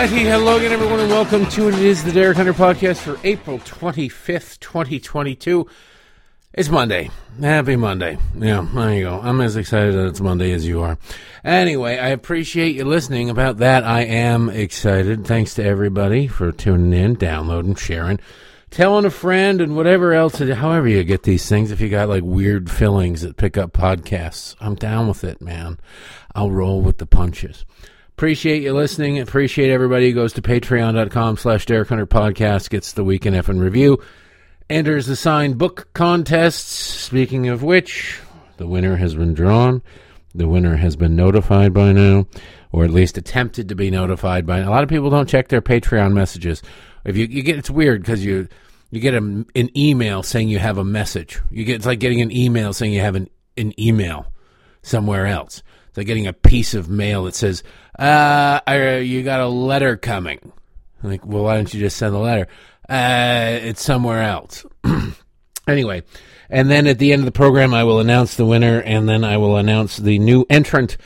righty, hello again, everyone, and welcome to it. It is the Derek Hunter podcast for April 25th, 2022. It's Monday. Happy Monday. Yeah, there you go. I'm as excited that it's Monday as you are. Anyway, I appreciate you listening. About that, I am excited. Thanks to everybody for tuning in, downloading, sharing, telling a friend, and whatever else, however you get these things. If you got like weird fillings that pick up podcasts, I'm down with it, man. I'll roll with the punches. Appreciate you listening. Appreciate everybody who goes to patreon.com slash Derek Hunter Podcast, gets the Week in F and Review, enters the signed book contests. Speaking of which, the winner has been drawn. The winner has been notified by now, or at least attempted to be notified by. A lot of people don't check their Patreon messages. If you, you get, it's weird because you you get a, an email saying you have a message. You get it's like getting an email saying you have an an email somewhere else. It's like getting a piece of mail that says, uh, you got a letter coming. I'm like, well, why don't you just send the letter? Uh, it's somewhere else. anyway, and then at the end of the program, I will announce the winner, and then I will announce the new entrant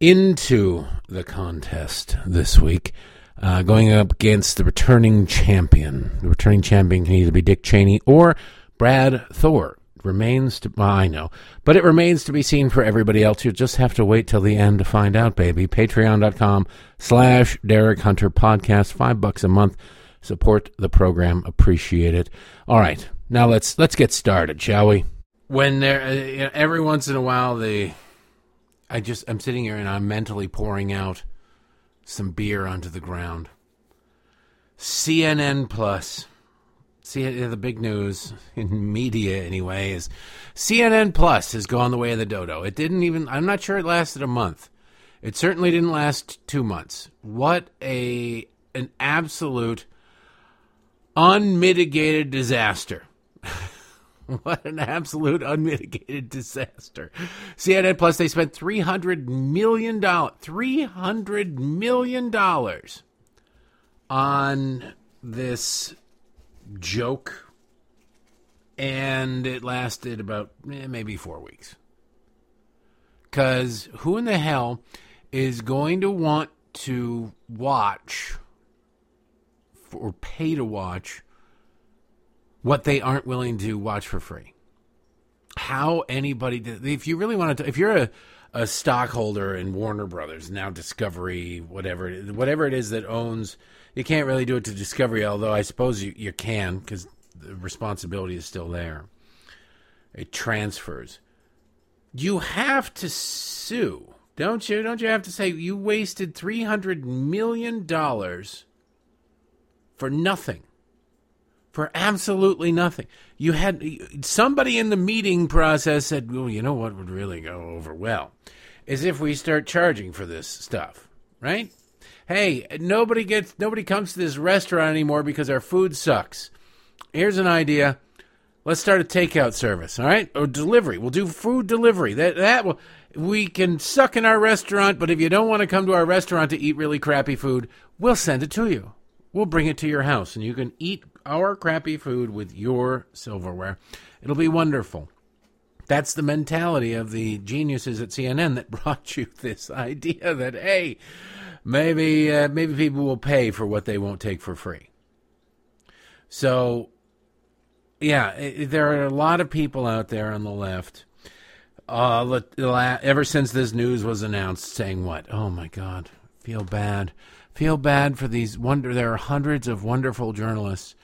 into the contest this week, uh, going up against the returning champion. The returning champion can either be Dick Cheney or Brad Thor remains to well, I know, but it remains to be seen for everybody else. You just have to wait till the end to find out, baby. Patreon.com slash Derek Hunter Podcast. Five bucks a month. Support the program. Appreciate it. All right, now let's let's get started, shall we? When there, uh, you know, every once in a while, the I just I'm sitting here and I'm mentally pouring out some beer onto the ground. CNN Plus See, the big news in media anyway is CNN Plus has gone the way of the dodo. It didn't even. I'm not sure it lasted a month. It certainly didn't last two months. What a an absolute unmitigated disaster. what an absolute unmitigated disaster. CNN Plus they spent 300 million dollars 300 million dollars on this joke, and it lasted about eh, maybe four weeks. Because who in the hell is going to want to watch or pay to watch what they aren't willing to watch for free? How anybody, if you really want to, if you're a, a stockholder in Warner Brothers, now Discovery, whatever, whatever it is that owns you can't really do it to Discovery, although I suppose you, you can because the responsibility is still there. It transfers. You have to sue, don't you? Don't you have to say you wasted three hundred million dollars for nothing? For absolutely nothing. You had somebody in the meeting process said, "Well, you know what would really go over well is if we start charging for this stuff, right?" hey, nobody gets nobody comes to this restaurant anymore because our food sucks. Here's an idea. Let's start a takeout service, all right? Or delivery. We'll do food delivery. That that will we can suck in our restaurant, but if you don't want to come to our restaurant to eat really crappy food, we'll send it to you. We'll bring it to your house and you can eat our crappy food with your silverware. It'll be wonderful. That's the mentality of the geniuses at CNN that brought you this idea that hey, maybe uh, maybe people will pay for what they won't take for free. So, yeah, it, there are a lot of people out there on the left. Uh, ever since this news was announced, saying what? Oh my God, feel bad, feel bad for these wonder. There are hundreds of wonderful journalists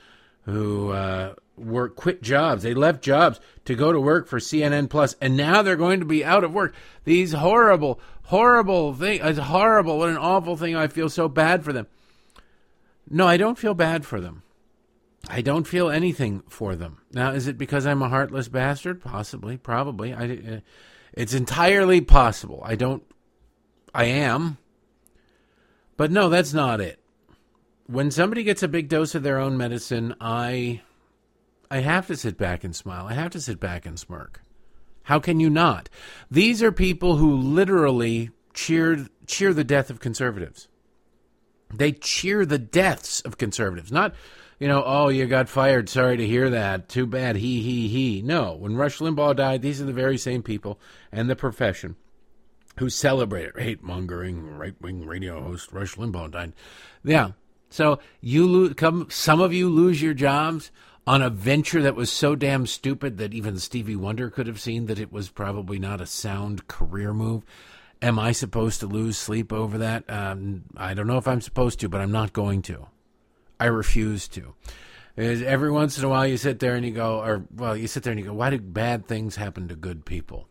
who uh, work quit jobs. They left jobs to go to work for CNN Plus, and now they're going to be out of work. These horrible, horrible thing. It's horrible. What an awful thing. I feel so bad for them. No, I don't feel bad for them. I don't feel anything for them. Now, is it because I'm a heartless bastard? Possibly, probably. I, uh, it's entirely possible. I don't. I am. But no, that's not it. When somebody gets a big dose of their own medicine, I I have to sit back and smile. I have to sit back and smirk. How can you not? These are people who literally cheered cheer the death of conservatives. They cheer the deaths of conservatives, not, you know, oh, you got fired. Sorry to hear that. Too bad. He, he, he. No. When Rush Limbaugh died, these are the very same people and the profession who celebrated hate mongering right wing radio host Rush Limbaugh died. Yeah. So you lose, come, some of you lose your jobs on a venture that was so damn stupid that even Stevie Wonder could have seen that it was probably not a sound career move. Am I supposed to lose sleep over that? Um, I don't know if I'm supposed to, but I'm not going to. I refuse to. Every once in a while you sit there and you go, or, well, you sit there and you go, why do bad things happen to good people?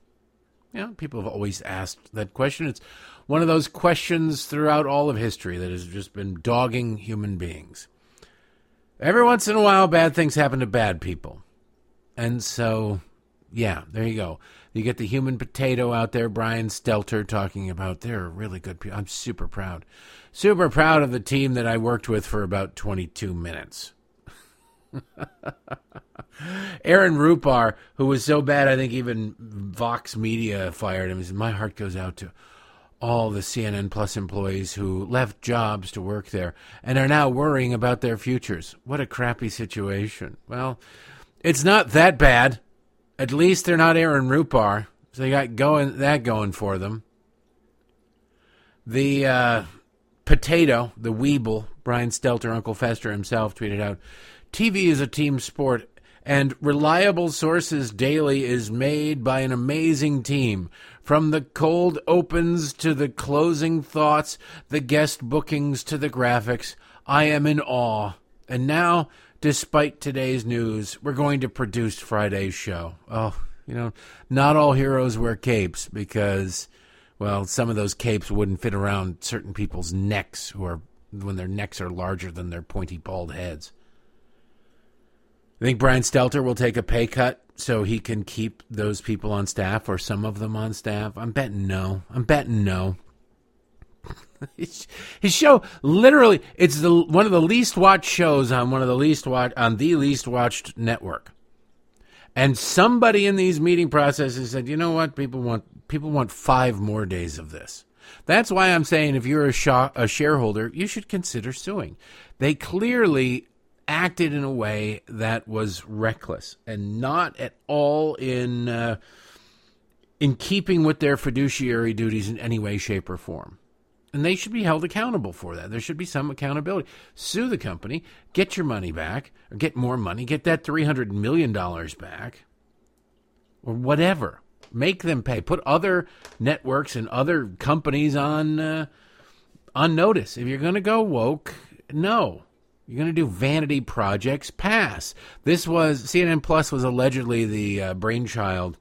Know, people have always asked that question. It's one of those questions throughout all of history that has just been dogging human beings. Every once in a while, bad things happen to bad people. And so, yeah, there you go. You get the human potato out there, Brian Stelter, talking about they're really good people. I'm super proud. Super proud of the team that I worked with for about 22 minutes. Aaron Rupar, who was so bad, I think even Vox Media fired him. Said, My heart goes out to all the CNN Plus employees who left jobs to work there and are now worrying about their futures. What a crappy situation. Well, it's not that bad. At least they're not Aaron Rupar. So they got going that going for them. The uh, potato, the Weeble, Brian Stelter, Uncle Fester himself tweeted out, TV is a team sport and reliable sources daily is made by an amazing team. From the cold opens to the closing thoughts, the guest bookings to the graphics, I am in awe. And now despite today's news, we're going to produce Friday's show. Oh, you know, not all heroes wear capes because, well, some of those capes wouldn't fit around certain people's necks who are when their necks are larger than their pointy bald heads. I think Brian Stelter will take a pay cut so he can keep those people on staff or some of them on staff. I'm betting no. I'm betting no. his show literally it's the one of the least watched shows on one of the least watched on the least watched network. And somebody in these meeting processes said, "You know what? People want people want 5 more days of this." That's why I'm saying if you're a, sh- a shareholder, you should consider suing. They clearly acted in a way that was reckless and not at all in uh, in keeping with their fiduciary duties in any way, shape, or form. And they should be held accountable for that. There should be some accountability. Sue the company, get your money back, or get more money, get that $300 million back, or whatever. Make them pay. Put other networks and other companies on, uh, on notice. If you're going to go woke, no. You're going to do vanity projects, pass. This was, CNN Plus was allegedly the uh, brainchild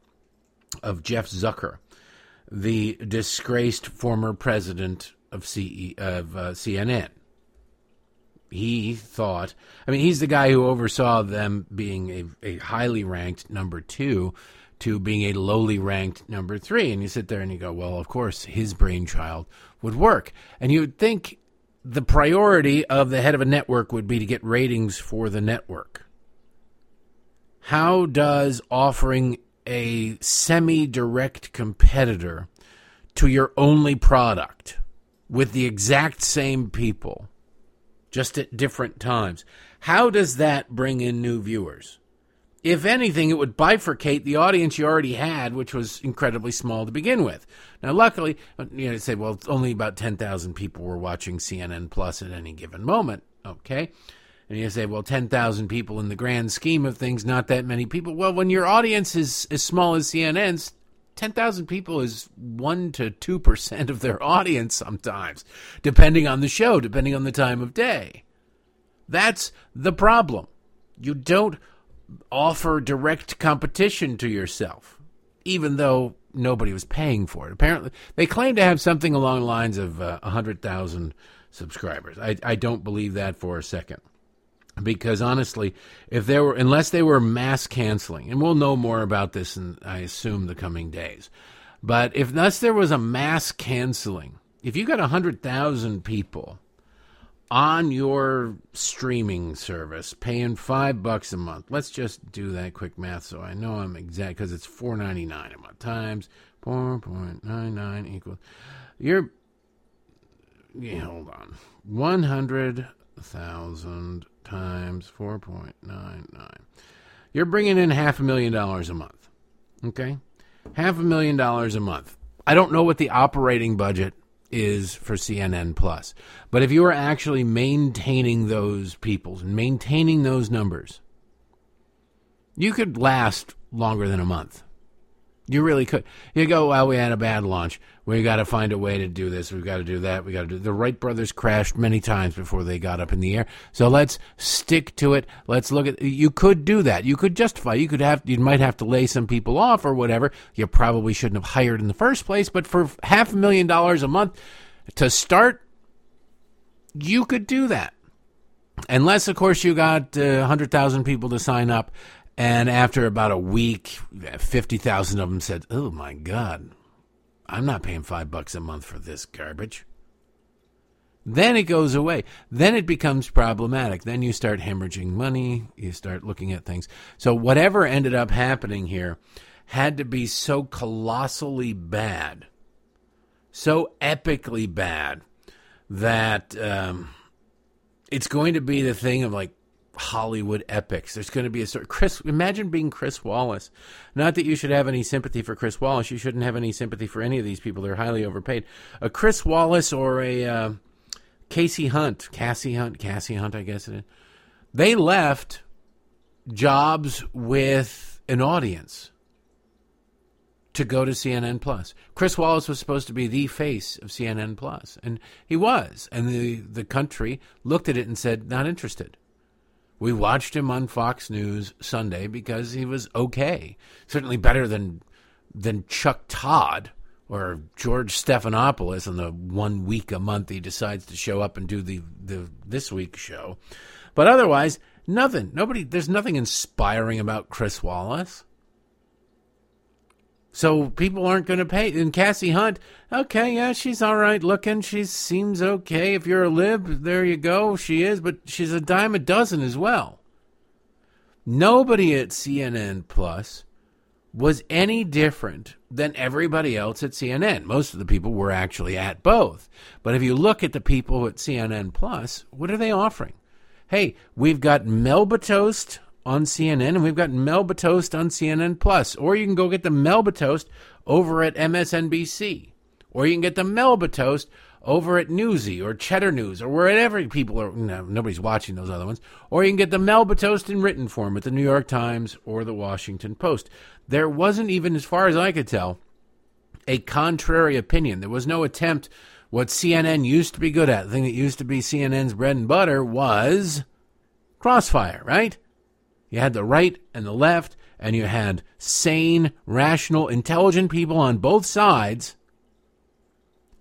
of Jeff Zucker, the disgraced former president of, CE, of uh, CNN. He thought, I mean, he's the guy who oversaw them being a, a highly ranked number two to being a lowly ranked number three. And you sit there and you go, well, of course, his brainchild would work. And you would think the priority of the head of a network would be to get ratings for the network. How does offering a semi direct competitor to your only product with the exact same people, just at different times. How does that bring in new viewers? If anything, it would bifurcate the audience you already had, which was incredibly small to begin with. Now, luckily, you know, say, well, only about 10,000 people were watching CNN Plus at any given moment. Okay. And you say, well, 10,000 people in the grand scheme of things, not that many people. Well, when your audience is as small as CNN's, 10,000 people is 1 to 2% of their audience sometimes, depending on the show, depending on the time of day. That's the problem. You don't offer direct competition to yourself, even though nobody was paying for it. Apparently, they claim to have something along the lines of uh, 100,000 subscribers. I, I don't believe that for a second because honestly, if there were, unless they were mass canceling, and we'll know more about this in, I assume, the coming days, but if unless there was a mass canceling, if you got 100,000 people on your streaming service paying five bucks a month, let's just do that quick math so I know I'm exact, because it's 4.99 a month times 4.99 equals, you're yeah, hold on. 100,000 times 4.99. You're bringing in half a million dollars a month. Okay? Half a million dollars a month. I don't know what the operating budget is for CNN Plus. But if you are actually maintaining those people and maintaining those numbers, you could last longer than a month. You really could. You go, well, we had a bad launch. We got to find a way to do this. We've got to do that. We got to do. The Wright brothers crashed many times before they got up in the air. So let's stick to it. Let's look at. You could do that. You could justify. You could have. You might have to lay some people off or whatever. You probably shouldn't have hired in the first place. But for half a million dollars a month to start, you could do that. Unless, of course, you got uh, 100,000 people to sign up and after about a week, 50,000 of them said, Oh my God, I'm not paying five bucks a month for this garbage. Then it goes away. Then it becomes problematic. Then you start hemorrhaging money. You start looking at things. So, whatever ended up happening here had to be so colossally bad, so epically bad, that um, it's going to be the thing of like, Hollywood epics. There's going to be a sort of Chris. Imagine being Chris Wallace. Not that you should have any sympathy for Chris Wallace. You shouldn't have any sympathy for any of these people. They're highly overpaid. A Chris Wallace or a uh, Kasie Hunt, Cassie Hunt, Cassie Hunt, I guess it is. They left jobs with an audience to go to CNN Plus. Chris Wallace was supposed to be the face of CNN Plus, and he was. And the the country looked at it and said, "Not interested." We watched him on Fox News Sunday because he was okay. Certainly better than than Chuck Todd or George Stephanopoulos on the one week a month he decides to show up and do the, the this week show. But otherwise, nothing. Nobody there's nothing inspiring about Chris Wallace. So people aren't going to pay. And Cassie Hunt, okay, yeah, she's all right looking. She seems okay. If you're a lib, there you go. She is, but she's a dime a dozen as well. Nobody at CNN Plus was any different than everybody else at CNN. Most of the people were actually at both. But if you look at the people at CNN Plus, what are they offering? Hey, we've got Melba Toast on CNN, and we've got Melba Toast on CNN Plus. Or you can go get the Melba Toast over at MSNBC. Or you can get the Melba Toast over at Newsy or Cheddar News or wherever people are. No, nobody's watching those other ones. Or you can get the Melba Toast in written form at the New York Times or the Washington Post. There wasn't even, as far as I could tell, a contrary opinion. There was no attempt. What CNN used to be good at, the thing that used to be CNN's bread and butter, was crossfire, right? You had the right and the left, and you had sane, rational, intelligent people on both sides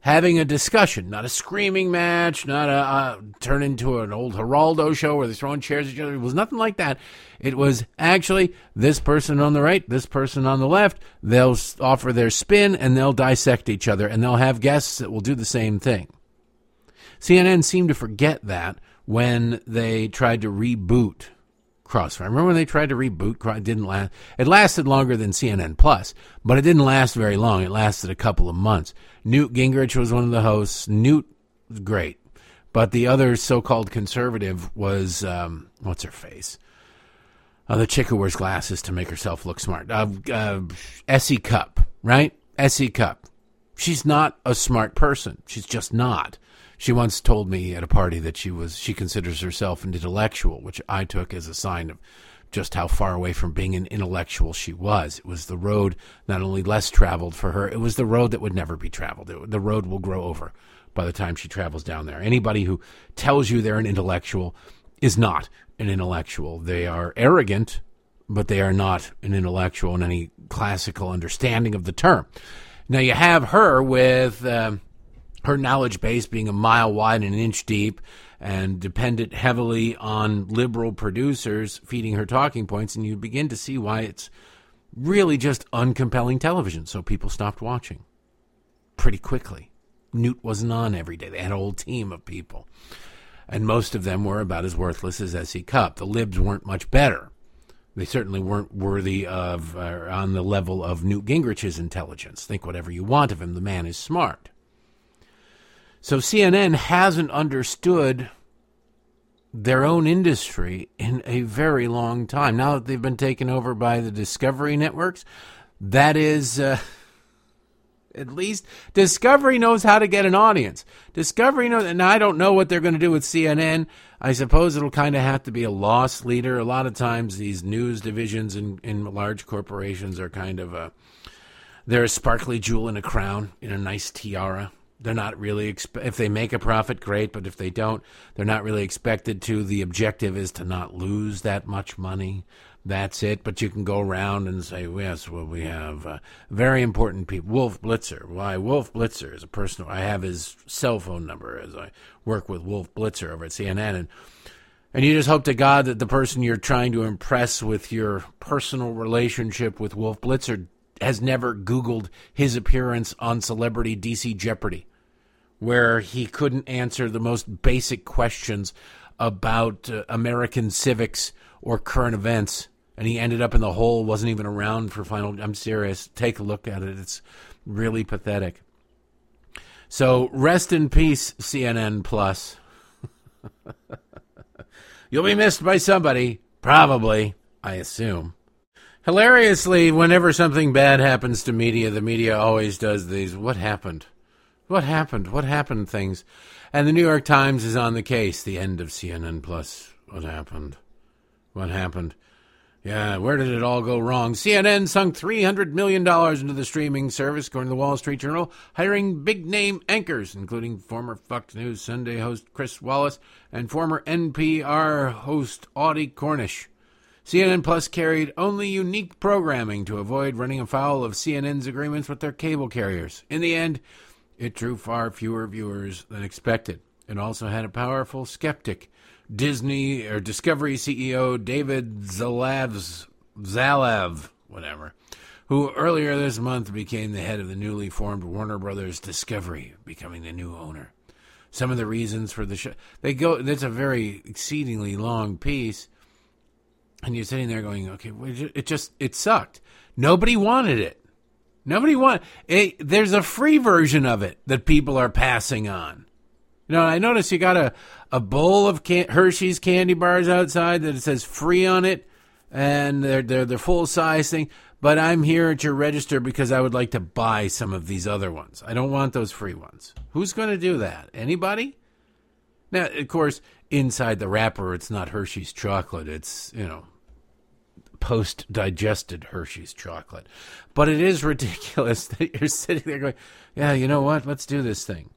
having a discussion, not a screaming match, not a uh, turn into an old Geraldo show where they're throwing chairs at each other. It was nothing like that. It was actually this person on the right, this person on the left. They'll offer their spin and they'll dissect each other, and they'll have guests that will do the same thing. CNN seemed to forget that when they tried to reboot Crossfire. Remember when they tried to reboot? It didn't last. It lasted longer than CNN Plus, but it didn't last very long. It lasted a couple of months. Newt Gingrich was one of the hosts. Newt great, but the other so-called conservative was um, what's her face? Uh, the chick who wears glasses to make herself look smart. Uh, uh, S.E. Cupp, right? S.E. Cupp. She's not a smart person. She's just not. She once told me at a party that she was she considers herself an intellectual, which I took as a sign of just how far away from being an intellectual she was. It was the road not only less traveled for her, it was the road that would never be traveled. It, the road will grow over by the time she travels down there. Anybody who tells you they're an intellectual is not an intellectual. They are arrogant, but they are not an intellectual in any classical understanding of the term. Now you have her with. Uh, her knowledge base being a mile wide and an inch deep and dependent heavily on liberal producers feeding her talking points, and you begin to see why it's really just uncompelling television. So people stopped watching pretty quickly. Newt wasn't on every day. They had a whole team of people. And most of them were about as worthless as S.E. Cupp. The libs weren't much better. They certainly weren't worthy of, uh, on the level of Newt Gingrich's intelligence. Think whatever you want of him. The man is smart. So CNN hasn't understood their own industry in a very long time. Now that they've been taken over by the Discovery networks, that is. Uh, at least Discovery knows how to get an audience. Discovery knows, and I don't know what they're going to do with CNN. I suppose it'll kind of have to be a loss leader. A lot of times, these news divisions in, in large corporations are kind of a they're a sparkly jewel in a crown in a nice tiara. They're not really if they make a profit, great. But if they don't, they're not really expected to. The objective is to not lose that much money that's it. But you can go around and say, yes, well, we have uh, very important people. Wolf Blitzer. Why? Wolf Blitzer is a personal. I have his cell phone number as I work with Wolf Blitzer over at CNN. And, and you just hope to God that the person you're trying to impress with your personal relationship with Wolf Blitzer has never Googled his appearance on Celebrity DC Jeopardy, where he couldn't answer the most basic questions about uh, American civics or current events and he ended up in the hole, wasn't even around for final. I'm serious. Take a look at it. It's really pathetic. So rest in peace, CNN Plus. You'll be missed by somebody, probably, I assume. Hilariously, whenever something bad happens to media, the media always does these what happened? What happened? What happened things? And the New York Times is on the case, the end of CNN Plus. What happened? What happened? Yeah, where did it all go wrong? CNN sunk $300 million into the streaming service, according to the Wall Street Journal, hiring big name anchors, including former Fox News Sunday host Chris Wallace and former NPR host Audie Cornish. CNN Plus carried only unique programming to avoid running afoul of CNN's agreements with their cable carriers. In the end, it drew far fewer viewers than expected. It also had a powerful skeptic Disney or Discovery CEO David Zalav's Zalav, whatever, who earlier this month became the head of the newly formed Warner Brothers Discovery, becoming the new owner. Some of the reasons for the show they go. That's a very exceedingly long piece, and you're sitting there going, "Okay, it just it sucked. Nobody wanted it. Nobody want It, there's a free version of it that people are passing on." You know, I notice you got a, a bowl of can- Hershey's candy bars outside that it says free on it, and they're they're the full size thing. But I'm here at your register because I would like to buy some of these other ones. I don't want those free ones. Who's going to do that? Anybody? Now, of course, inside the wrapper, it's not Hershey's chocolate. It's you know post digested Hershey's chocolate. But it is ridiculous that you're sitting there going, yeah, you know what? Let's do this thing.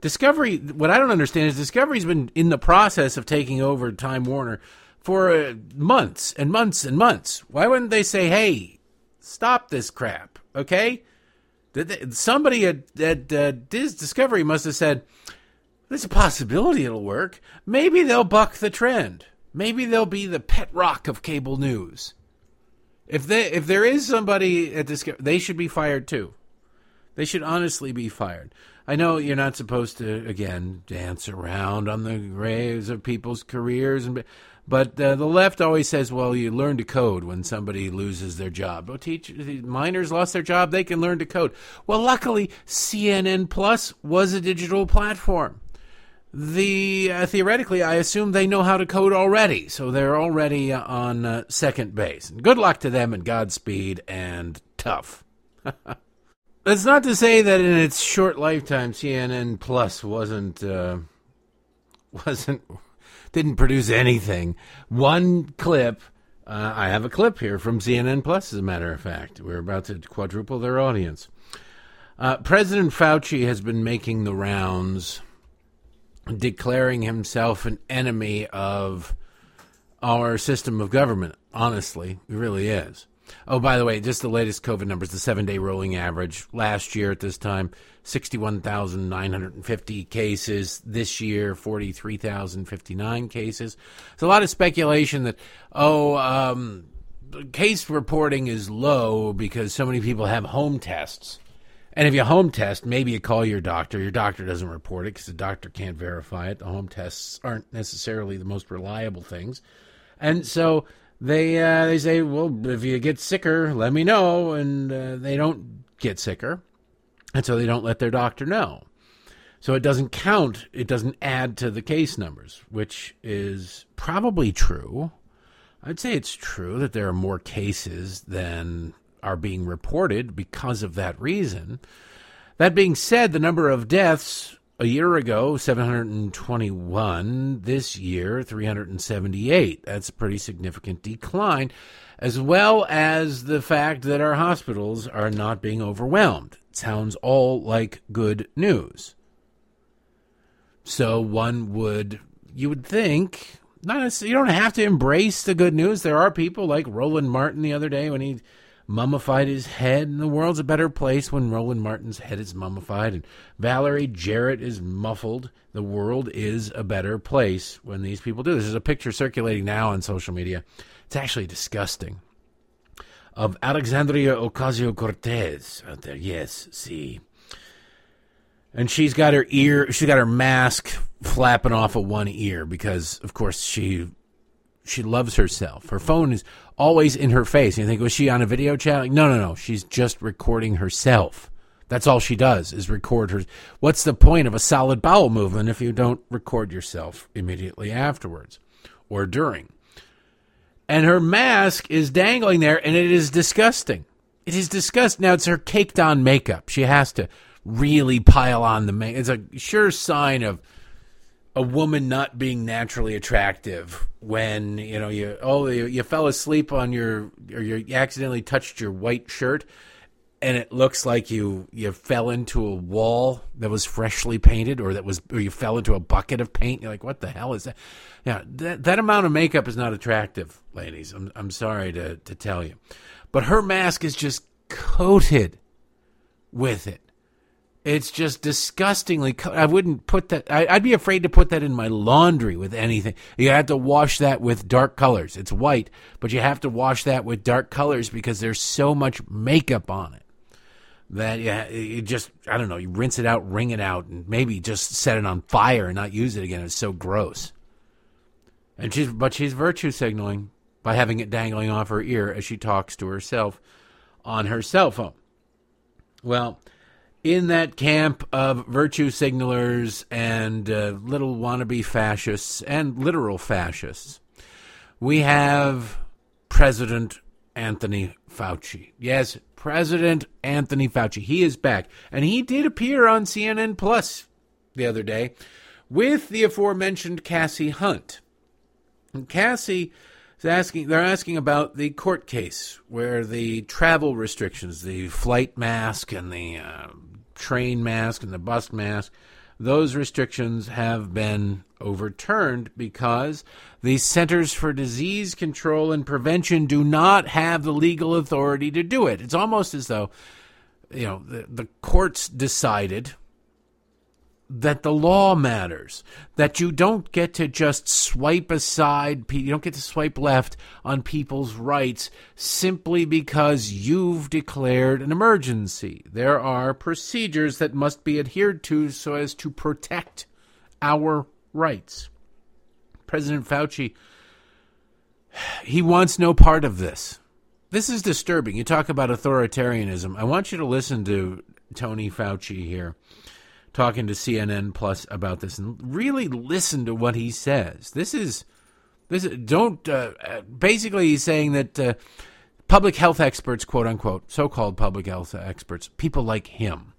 Discovery, what I don't understand is Discovery's been in the process of taking over Time Warner for uh, months and months and months. Why wouldn't they say, "Hey, stop this crap"? Okay, somebody at, at uh, Discovery must have said, "There's a possibility it'll work. Maybe they'll buck the trend. Maybe they'll be the pet rock of cable news." If they if there is somebody at this, they should be fired too. They should honestly be fired. I know you're not supposed to again dance around on the graves of people's careers, and but uh, the left always says, "Well, you learn to code when somebody loses their job." Well, teach miners lost their job; they can learn to code. Well, luckily, CNN Plus was a digital platform. The uh, theoretically, I assume they know how to code already, so they're already uh, on uh, second base. And good luck to them, and Godspeed, and tough. That's not to say that in its short lifetime, CNN Plus wasn't uh, wasn't didn't produce anything. One clip. Uh, I have a clip here from CNN Plus, as a matter of fact. We're about to quadruple their audience. Uh, President Fauci has been making the rounds, declaring himself an enemy of our system of government. Honestly, he really is. Oh, by the way, just the latest COVID numbers, the seven day rolling average last year at this time, 61,950 cases. This year, 43,059 cases. There's a lot of speculation that, oh, um, case reporting is low because so many people have home tests. And if you home test, maybe you call your doctor. Your doctor doesn't report it because the doctor can't verify it. The home tests aren't necessarily the most reliable things. And so they uh, they say, well, if you get sicker, let me know, and uh, they don't get sicker, and so they don't let their doctor know. So it doesn't count, it doesn't add to the case numbers, which is probably true. I'd say it's true that there are more cases than are being reported because of that reason. That being said, the number of deaths a year ago, 721. This year, 378. That's a pretty significant decline, as well as the fact that our hospitals are not being overwhelmed. It sounds all like good news. So one would, you would think, not you don't have to embrace the good news. There are people like Roland Martin the other day when he mummified his head, and the world's a better place when Roland Martin's head is mummified and Valerie Jarrett is muffled. The world is a better place when these people do this. There's a picture circulating now on social media. It's actually disgusting. Of Alexandria Ocasio Cortez out there. Yes, see. And she's got her ear, she's got her mask flapping off of one ear because, of course, she she loves herself. Her phone is always in her face. You think, was she on a video chat? Like, no, no, no. She's just recording herself. That's all she does is record her. What's the point of a solid bowel movement if you don't record yourself immediately afterwards or during? And her mask is dangling there, and it is disgusting. It is disgusting. Now it's her caked on makeup. She has to really pile on the makeup. It's a sure sign of a woman not being naturally attractive when you know you oh you, you fell asleep on your or you accidentally touched your white shirt and it looks like you you fell into a wall that was freshly painted or that was or you fell into a bucket of paint. You're like what the hell is that? Yeah that, that amount of makeup is not attractive ladies. I'm i'm sorry to to tell you. But her mask is just coated with it it's just disgustingly. I wouldn't put that. I, would be afraid to put that in my laundry with anything. You have to wash that with dark colors. It's white, but you have to wash that with dark colors because there's so much makeup on it that yeah, you just I don't know. You rinse it out, wring it out, and maybe just set it on fire and not use it again. It's so gross. And she's but she's virtue signaling by having it dangling off her ear as she talks to herself on her cell phone. Well in that camp of virtue signalers and uh, little wannabe fascists and literal fascists, we have President Anthony Fauci. Yes, President Anthony Fauci. He is back. And he did appear on CNN Plus the other day with the aforementioned Cassie Hunt. And Cassie is asking they're asking about the court case where the travel restrictions, the flight mask and the uh, train mask and the bus mask, those restrictions have been overturned because the Centers for Disease Control and Prevention do not have the legal authority to do it. It's almost as though, you know, the, the courts decided that the law matters, that you don't get to just swipe aside, you don't get to swipe left on people's rights simply because you've declared an emergency. There are procedures that must be adhered to so as to protect our rights. President Fauci, he wants no part of this. This is disturbing. You talk about authoritarianism. I want you to listen to Tony Fauci here talking to CNN Plus about this and really listen to what he says. This is this is, don't uh, basically he's saying that uh, public health experts, quote unquote, so-called public health experts, people like him,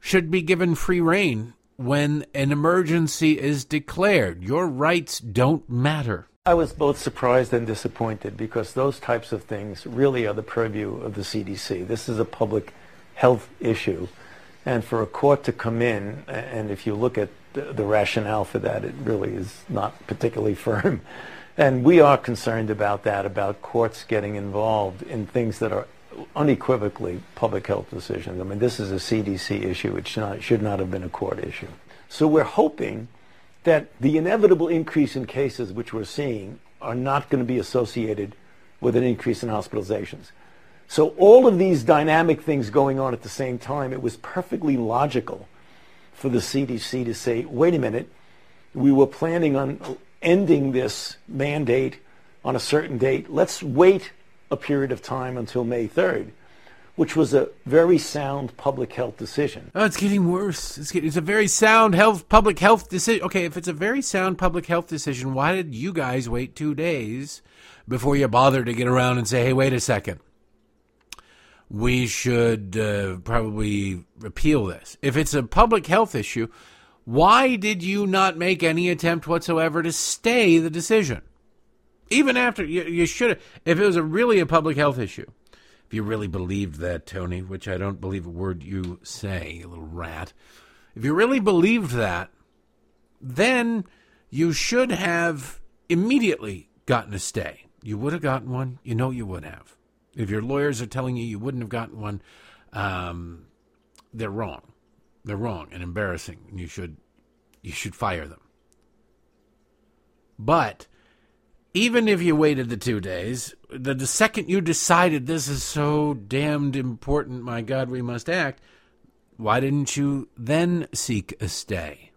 should be given free reign when an emergency is declared. Your rights don't matter. I was both surprised and disappointed because those types of things really are the purview of the CDC. This is a public health issue and for a court to come in, and if you look at the, the rationale for that, it really is not particularly firm. And we are concerned about that, about courts getting involved in things that are unequivocally public health decisions. I mean, this is a CDC issue. It should not, should not have been a court issue. So we're hoping that the inevitable increase in cases which we're seeing are not going to be associated with an increase in hospitalizations. So all of these dynamic things going on at the same time, it was perfectly logical for the CDC to say, wait a minute, we were planning on ending this mandate on a certain date. Let's wait a period of time until May 3rd which was a very sound public health decision. Oh, it's getting worse. It's, it's a very sound health public health decision. Okay, if it's a very sound public health decision, why did you guys wait two days before you bother to get around and say, "Hey, wait a second, we should uh, probably repeal this"? If it's a public health issue, why did you not make any attempt whatsoever to stay the decision? Even after you, you should have, if it was a really a public health issue, if you really believed that, Tony, which I don't believe a word you say, you little rat. If you really believed that, then you should have immediately gotten a stay. You would have gotten one. You know you would have. If your lawyers are telling you you wouldn't have gotten one, um, they're wrong. They're wrong and embarrassing. You should you should fire them. But even if you waited the two days, the, the second you decided this is so damned important, my God, we must act, why didn't you then seek a stay?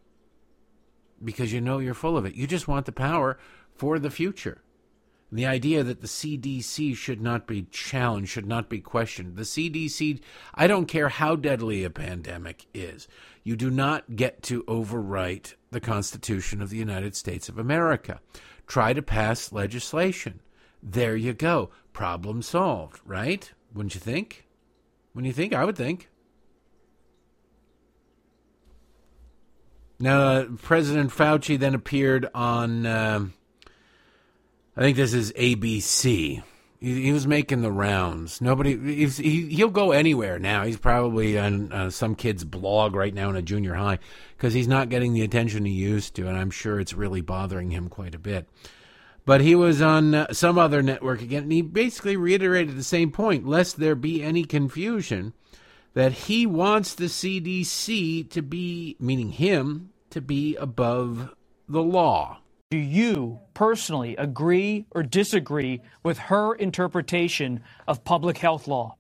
Because you know you're full of it. You just want the power for the future. The idea that the CDC should not be challenged, should not be questioned. The CDC, I don't care how deadly a pandemic is, you do not get to overwrite the Constitution of the United States of America. Try to pass legislation. There you go. Problem solved, right? Wouldn't you think? When you think, I would think. Now, uh, President Fauci then appeared on. Um, I think this is ABC. He, he was making the rounds. Nobody, he, he'll go anywhere now. He's probably on uh, some kid's blog right now in a junior high because he's not getting the attention he used to, and I'm sure it's really bothering him quite a bit. But he was on uh, some other network again, and he basically reiterated the same point, lest there be any confusion, that he wants the CDC to be, meaning him, to be above the law. Do you personally agree or disagree with her interpretation of public health law?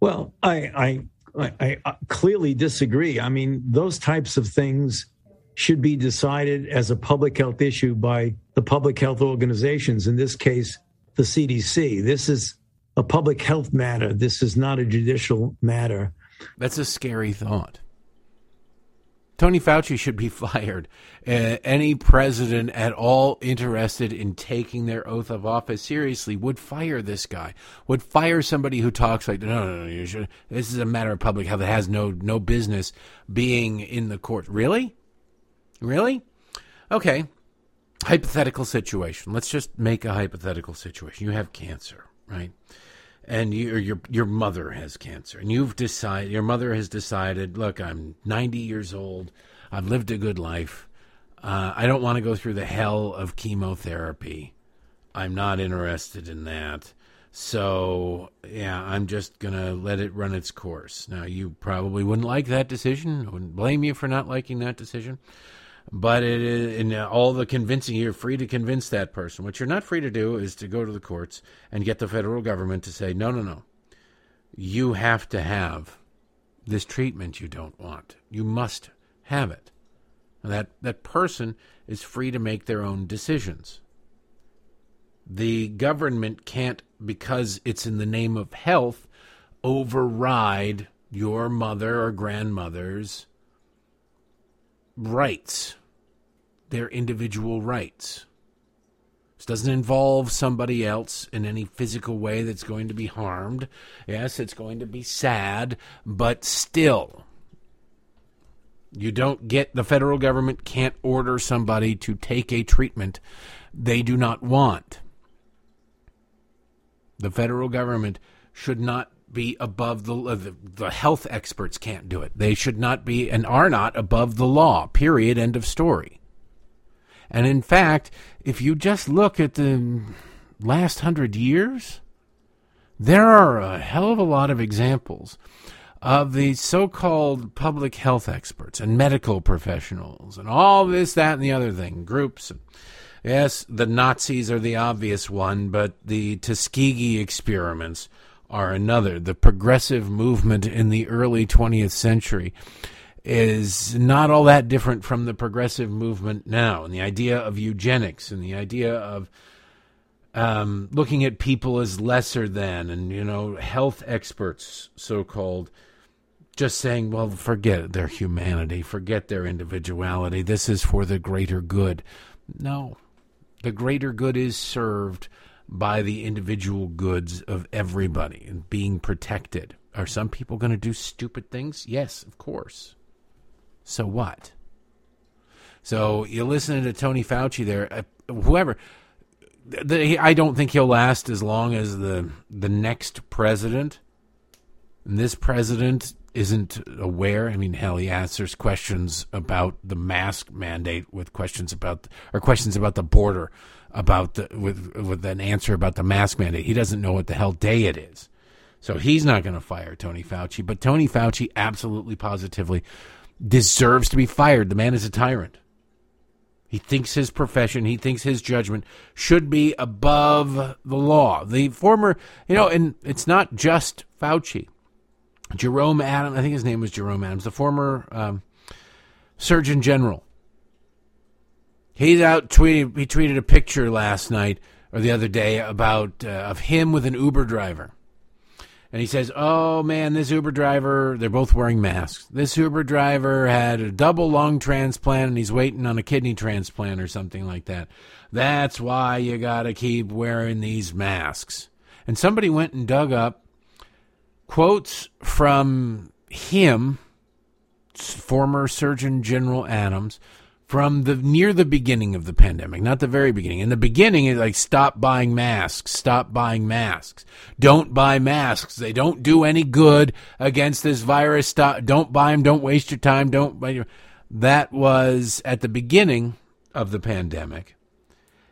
Well, I, I, I, I uh, clearly disagree. I mean, those types of things should be decided as a public health issue by the public health organizations, in this case, the CDC. This is a public health matter. This is not a judicial matter. That's a scary thought. Tony Fauci should be fired. Uh, any president at all interested in taking their oath of office seriously would fire this guy. Would fire somebody who talks like, no, no, no, you should. This is a matter of public health. It has no no business being in the court. Really, really? Okay. Hypothetical situation. Let's just make a hypothetical situation. You have cancer, right? And you, your your mother has cancer, and you've decided your mother has decided, look, I'm 90 years old, I've lived a good life, uh, I don't want to go through the hell of chemotherapy. I'm not interested in that. So, yeah, I'm just to let it run its course. Now, you probably wouldn't like that decision. I wouldn't blame you for not liking that decision. But it is, in all the convincing, you're free to convince that person. What you're not free to do is to go to the courts and get the federal government to say, no, no, no. You have to have this treatment you don't want. You must have it. And that, that person is free to make their own decisions. The government can't, because it's in the name of health, override your mother or grandmother's rights, their individual rights. This doesn't involve somebody else in any physical way that's going to be harmed. Yes, it's going to be sad, but still, you don't get the federal government can't order somebody to take a treatment they do not want. The federal government should not be above the, uh, the the health experts can't do it. They should not be and are not above the law. Period. End of story. And in fact, if you just look at the last hundred years, there are a hell of a lot of examples of the so-called public health experts and medical professionals and all this, that, and the other thing, groups. Yes, the Nazis are the obvious one, but the Tuskegee experiments are another. The progressive movement in the early 20th century is not all that different from the progressive movement now, and the idea of eugenics and the idea of um, looking at people as lesser than, and you know, health experts, so called, just saying, well, forget their humanity, forget their individuality. This is for the greater good. No, the greater good is served by the individual goods of everybody and being protected. Are some people going to do stupid things? Yes, of course. So what? So you're listening to Tony Fauci there, uh, whoever. The, I don't think he'll last as long as the the next president. And this president isn't aware. I mean, hell, he answers questions about the mask mandate with questions about or questions about the border about the with with an answer about the mask mandate. He doesn't know what the hell day it is. So he's not going to fire Tony Fauci, but Tony Fauci absolutely positively deserves to be fired. The man is a tyrant. He thinks his profession, he thinks his judgment should be above the law. The former, you know, and it's not just Fauci. Jerome Adams, I think his name was Jerome Adams, the former um, Surgeon General. He's out tweeting. He tweeted a picture last night or the other day about uh, of him with an Uber driver, and he says, "Oh man, this Uber driver. They're both wearing masks. This Uber driver had a double lung transplant, and he's waiting on a kidney transplant or something like that. That's why you got to keep wearing these masks." And somebody went and dug up quotes from him, former Surgeon General Adams, from the near the beginning of the pandemic, not the very beginning. In the beginning, it's like stop buying masks, stop buying masks, don't buy masks. They don't do any good against this virus. Stop, don't buy them. Don't waste your time. Don't buy your. That was at the beginning of the pandemic,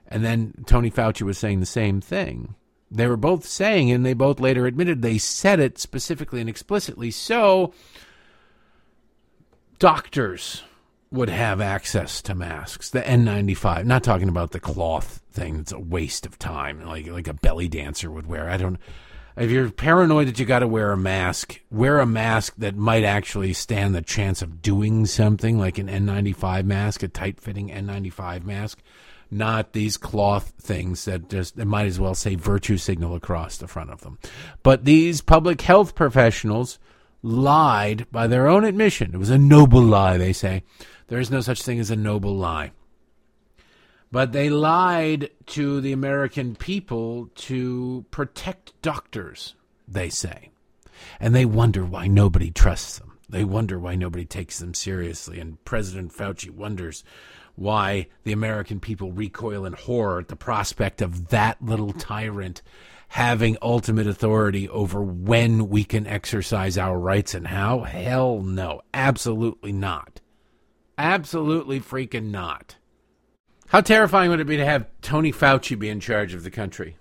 and then Tony Fauci was saying the same thing. They were both saying, and they both later admitted they said it specifically and explicitly. So, doctors would have access to masks, the N95. Not talking about the cloth thing; it's a waste of time, like like a belly dancer would wear. I don't. If you're paranoid that you got to wear a mask, wear a mask that might actually stand the chance of doing something, like an N95 mask, a tight-fitting N95 mask not these cloth things that just they might as well say virtue signal across the front of them. But these public health professionals lied by their own admission. It was a noble lie, they say. There is no such thing as a noble lie. But they lied to the American people to protect doctors, they say. And they wonder why nobody trusts them. They wonder why nobody takes them seriously. And President Fauci wonders why the American people recoil in horror at the prospect of that little tyrant having ultimate authority over when we can exercise our rights and how? Hell no. Absolutely not. Absolutely freaking not. How terrifying would it be to have Tony Fauci be in charge of the country?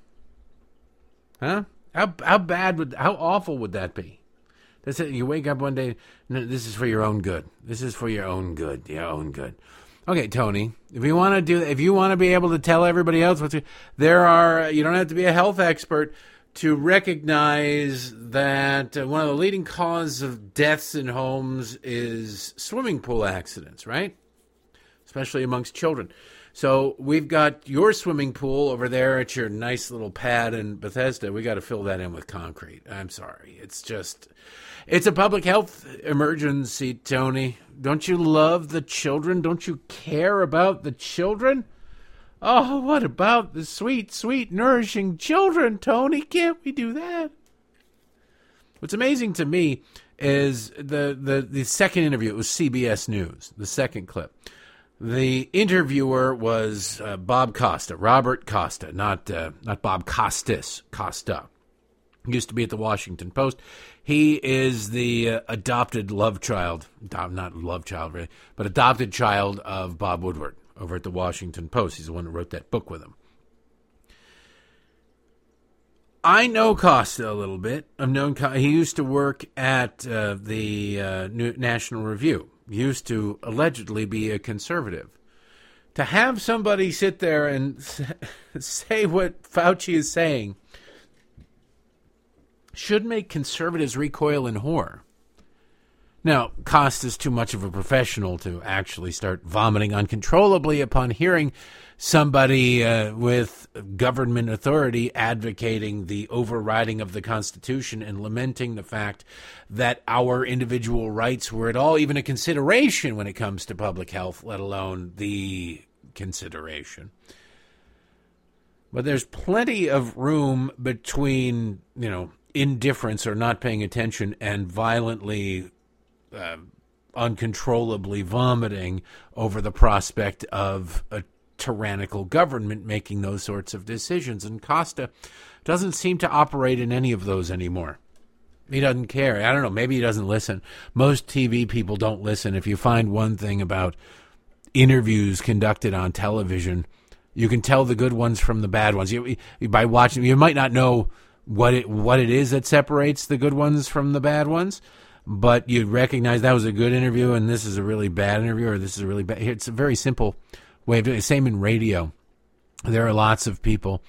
Huh? How how bad would how awful would that be? That's it. You wake up one day. No, this is for your own good. This is for your own good. Your own good. Okay, Tony. If you want to do, if you want to be able to tell everybody else what to, there are. You don't have to be a health expert to recognize that uh, one of the leading causes of deaths in homes is swimming pool accidents, right? Especially amongst children. So we've got your swimming pool over there at your nice little pad in Bethesda. We got to fill that in with concrete. I'm sorry. It's just, it's a public health emergency, Tony. Don't you love the children? Don't you care about the children? Oh, what about the sweet, sweet, nourishing children, Tony? Can't we do that? What's amazing to me is the, the, the second interview. It was CBS News, the second clip. The interviewer was uh, Bob Costa, Robert Costa, not uh, not Bob Costas, Costa. He used to be at the Washington Post. He is the uh, adopted love child, not love child, really, but adopted child of Bob Woodward over at the Washington Post. He's the one who wrote that book with him. I know Costa a little bit. I've known he used to work at uh, the uh, National Review. He used to allegedly be a conservative. To have somebody sit there and say what Fauci is saying should make conservatives recoil in horror. Now, Costa's too much of a professional to actually start vomiting uncontrollably upon hearing somebody uh, with government authority advocating the overriding of the Constitution and lamenting the fact that our individual rights were at all even a consideration when it comes to public health, let alone the consideration. But there's plenty of room between, you know, indifference or not paying attention and violently uh, uncontrollably vomiting over the prospect of a tyrannical government making those sorts of decisions. And Costa doesn't seem to operate in any of those anymore. He doesn't care. I don't know. Maybe he doesn't listen. Most TV people don't listen. If you find one thing about interviews conducted on television, you can tell the good ones from the bad ones. You, by watching, you might not know what it what it is that separates the good ones from the bad ones, but you recognize that was a good interview and this is a really bad interview or this is a really bad. It's a very simple way of doing it. Same in radio. There are lots of people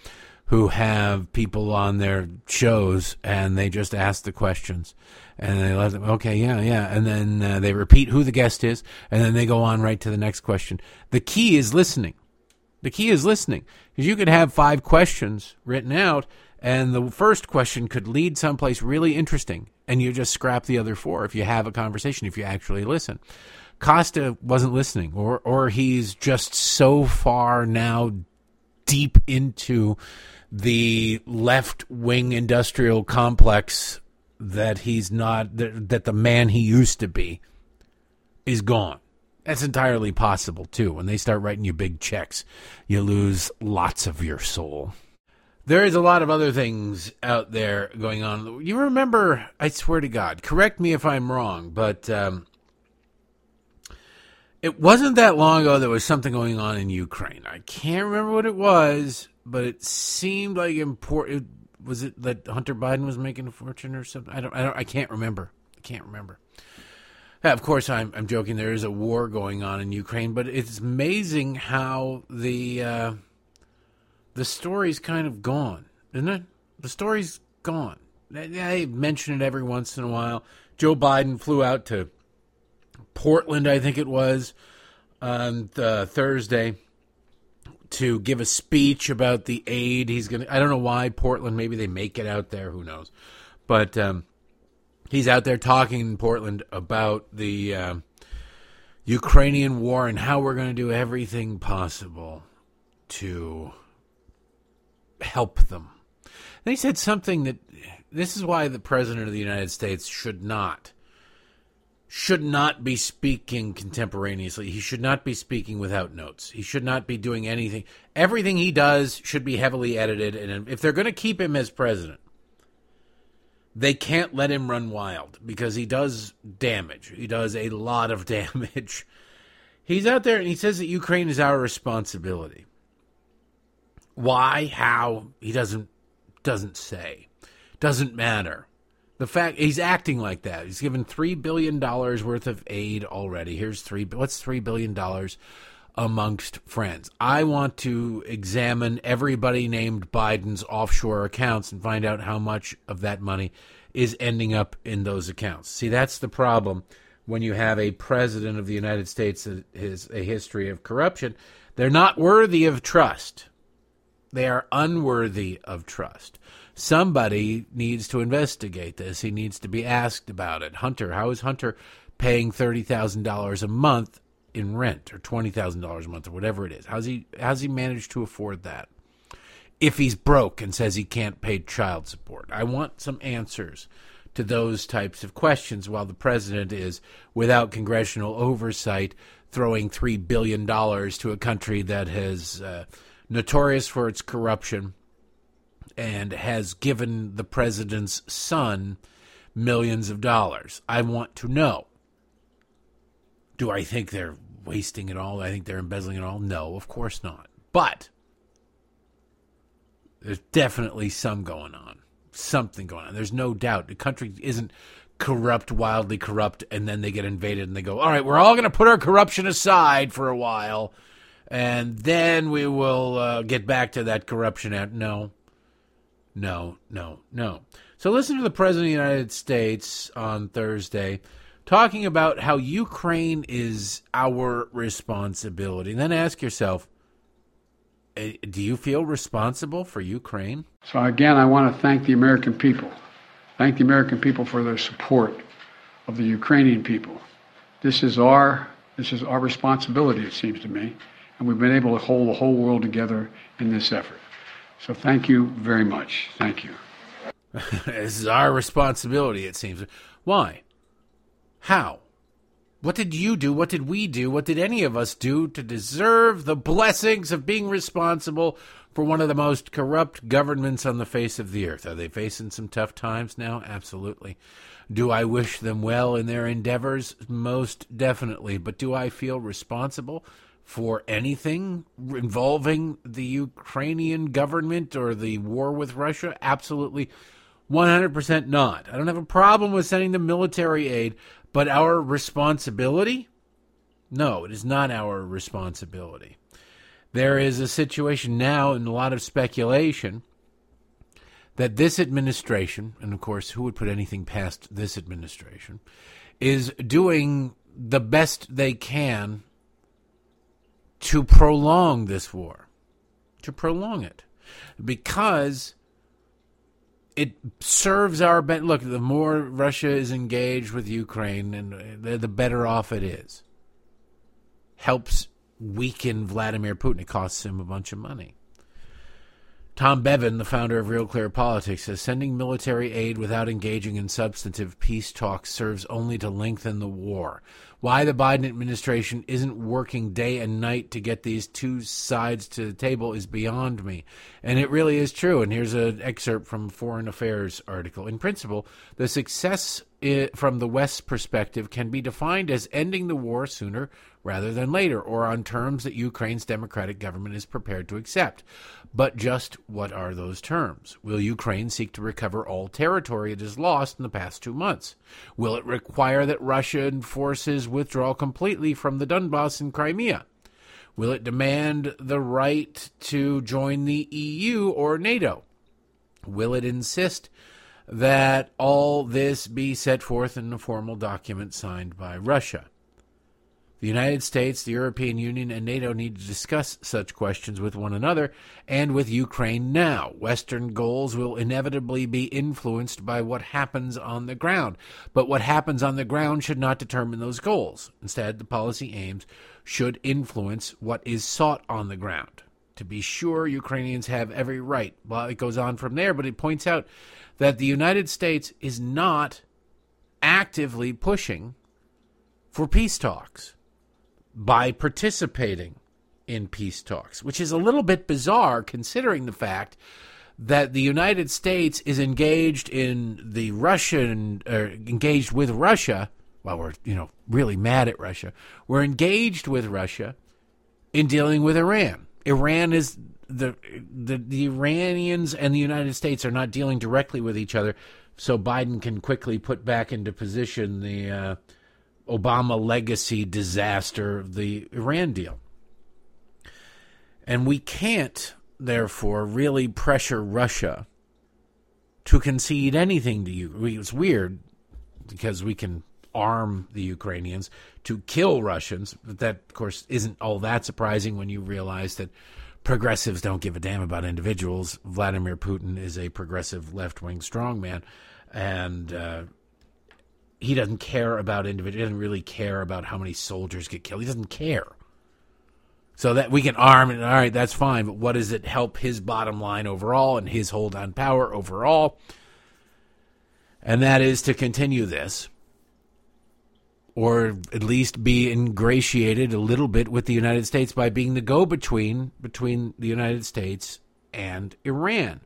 who have people on their shows and they just ask the questions and they let them okay yeah yeah and then uh, they repeat who the guest is and then they go on right to the next question the key is listening the key is listening because you could have five questions written out and the first question could lead someplace really interesting and you just scrap the other four if you have a conversation if you actually listen. Costa wasn't listening or or he's just so far now deep into the left wing industrial complex that he's not that, that the man he used to be is gone. That's entirely possible too. When they start writing you big checks you lose lots of your soul there is a lot of other things out there going on. You remember, I swear to God, correct me if I'm wrong, but um, it wasn't that long ago there was something going on in Ukraine. I can't remember what it was, but it seemed like important. Was it that Hunter Biden was making a fortune or something? I don't. I don't. I can't remember. I can't remember. Yeah, of course, I'm, I'm joking. There is a war going on in Ukraine, but it's amazing how the uh, the story's kind of gone, isn't it? The story's gone. I mention it every once in a while. Joe Biden flew out to Portland, I think it was, on Thursday to give a speech about the aid he's going to. I don't know why Portland. Maybe they make it out there. Who knows? But um, he's out there talking in Portland about the uh, Ukrainian war and how we're going to do everything possible to help them. He said something that this is why the president of the United States should not should not be speaking contemporaneously. He should not be speaking without notes. He should not be doing anything. Everything he does should be heavily edited and if they're going to keep him as president, they can't let him run wild because he does damage. He does a lot of damage. He's out there and he says that Ukraine is our responsibility. Why? How? He doesn't doesn't say. Doesn't matter. The fact he's acting like that. He's given three billion dollars worth of aid already. Here's three. What's three billion dollars amongst friends? I want to examine everybody named Biden's offshore accounts and find out how much of that money is ending up in those accounts. See, that's the problem when you have a president of the United States that has a history of corruption. They're not worthy of trust. They are unworthy of trust. Somebody needs to investigate this. He needs to be asked about it. Hunter, how is Hunter paying $30,000 a month in rent or $20,000 a month or whatever it is? How's he how's he managed to afford that? If he's broke and says he can't pay child support. I want some answers to those types of questions while the president is without congressional oversight throwing 3 billion dollars to a country that has uh, notorious for its corruption and has given the president's son millions of dollars. I want to know. Do I think they're wasting it all? I think they're embezzling it all? No, of course not. But there's definitely some going on. Something going on. There's no doubt. The country isn't corrupt, wildly corrupt, and then they get invaded and they go, all right, we're all going to put our corruption aside for a while and then we will uh, get back to that corruption act. No, no, no, no. So listen to the President of the United States on Thursday talking about how Ukraine is our responsibility. And then ask yourself, eh, do you feel responsible for Ukraine? So, again, I want to thank the American people. Thank the American people for their support of the Ukrainian people. This is our this is our responsibility, it seems to me, and we've been able to hold the whole world together in this effort. So thank you very much. Thank you. this is our responsibility, it seems. Why? How? What did you do? What did we do? What did any of us do to deserve the blessings of being responsible for one of the most corrupt governments on the face of the earth? Are they facing some tough times now? Absolutely. Do I wish them well in their endeavors? Most definitely. But do I feel responsible for anything involving the Ukrainian government or the war with Russia? Absolutely 100% not. I don't have a problem with sending the military aid, but our responsibility? No, it is not our responsibility. There is a situation now and a lot of speculation that this administration, and of course, who would put anything past this administration, is doing the best they can to prolong this war, to prolong it, because it serves our ben- look. The more Russia is engaged with Ukraine, and the, the better off it is. Helps weaken Vladimir Putin. It costs him a bunch of money. Tom Bevan, the founder of Real Clear Politics, says sending military aid without engaging in substantive peace talks serves only to lengthen the war. Why the Biden administration isn't working day and night to get these two sides to the table is beyond me. And it really is true. And here's an excerpt from Foreign Affairs article. In principle, the success from the West's perspective can be defined as ending the war sooner rather than later, or on terms that Ukraine's democratic government is prepared to accept. But just what are those terms? Will Ukraine seek to recover all territory it has lost in the past two months? Will it require that Russia enforces withdrawal completely from the Donbass and Crimea? Will it demand the right to join the EU or NATO? Will it insist that all this be set forth in a formal document signed by Russia? The United States, the European Union, and NATO need to discuss such questions with one another and with Ukraine now. Western goals will inevitably be influenced by what happens on the ground, but what happens on the ground should not determine those goals. Instead, the policy aims should influence what is sought on the ground. To be sure, Ukrainians have every right. Well, it goes on from there, but it points out that the United States is not actively pushing for peace talks by participating in peace talks, which is a little bit bizarre considering the fact that the United States is engaged in the Russian, or engaged with Russia. Well, we're you know really mad at Russia. We're engaged with Russia in dealing with Iran. Iran is the the, the Iranians and the United States are not dealing directly with each other, so Biden can quickly put back into position the. Uh, Obama legacy disaster the Iran deal. And we can't, therefore, really pressure Russia to concede anything to you. It's weird because we can arm the Ukrainians to kill Russians, but that, of course, isn't all that surprising when you realize that progressives don't give a damn about individuals. Vladimir Putin is a progressive left wing strongman, and uh, he doesn't care about individual. He doesn't really care about how many soldiers get killed. He doesn't care. So that we can arm and all right, that's fine. But what does it help his bottom line overall and his hold on power overall? And that is to continue this, or at least be ingratiated a little bit with the United States by being the go between between the United States and Iran.